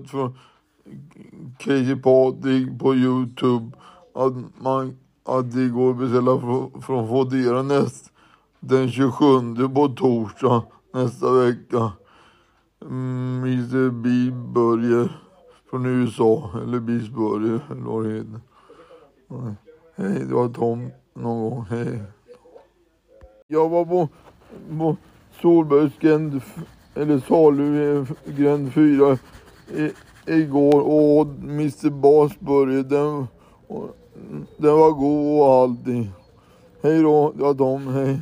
hört från Crazy Patrik på Youtube att, man, att det går att beställa från, från Fodera näst den 27 på torsdag nästa vecka. Mm, Mr B från USA, eller Bees Burger eller vad det heter. Hej, det var Tom någon gång. Hej. Jag var på, på Solbergsgränd, eller Salugränd eh, 4 igår och åt Mr Bas burgare. Den, den var god och allting. Hej då, det var Tom. Hej.